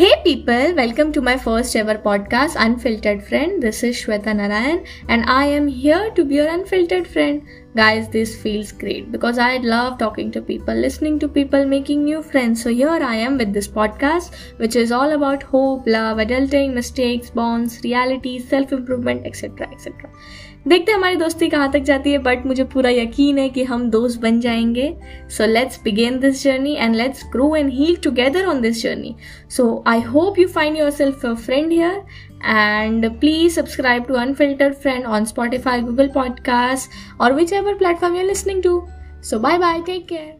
Hip Hey people, welcome to my first ever podcast, Unfiltered Friend. This is Shweta Narayan, and I am here to be your unfiltered friend. Guys, this feels great because I love talking to people, listening to people, making new friends. So, here I am with this podcast, which is all about hope, love, adulting, mistakes, bonds, reality, self improvement, etc. etc. देखते हैं हमारी दोस्ती कहाँ तक जाती है but मुझे पूरा यकीन है कि हम दोस्त बन जाएंगे so let's begin this journey and let's grow and heal together on this journey so I hope you find yourself a friend here. And please subscribe to unfiltered friend on spotify google podcasts or whichever platform you're listening to. So bye bye take care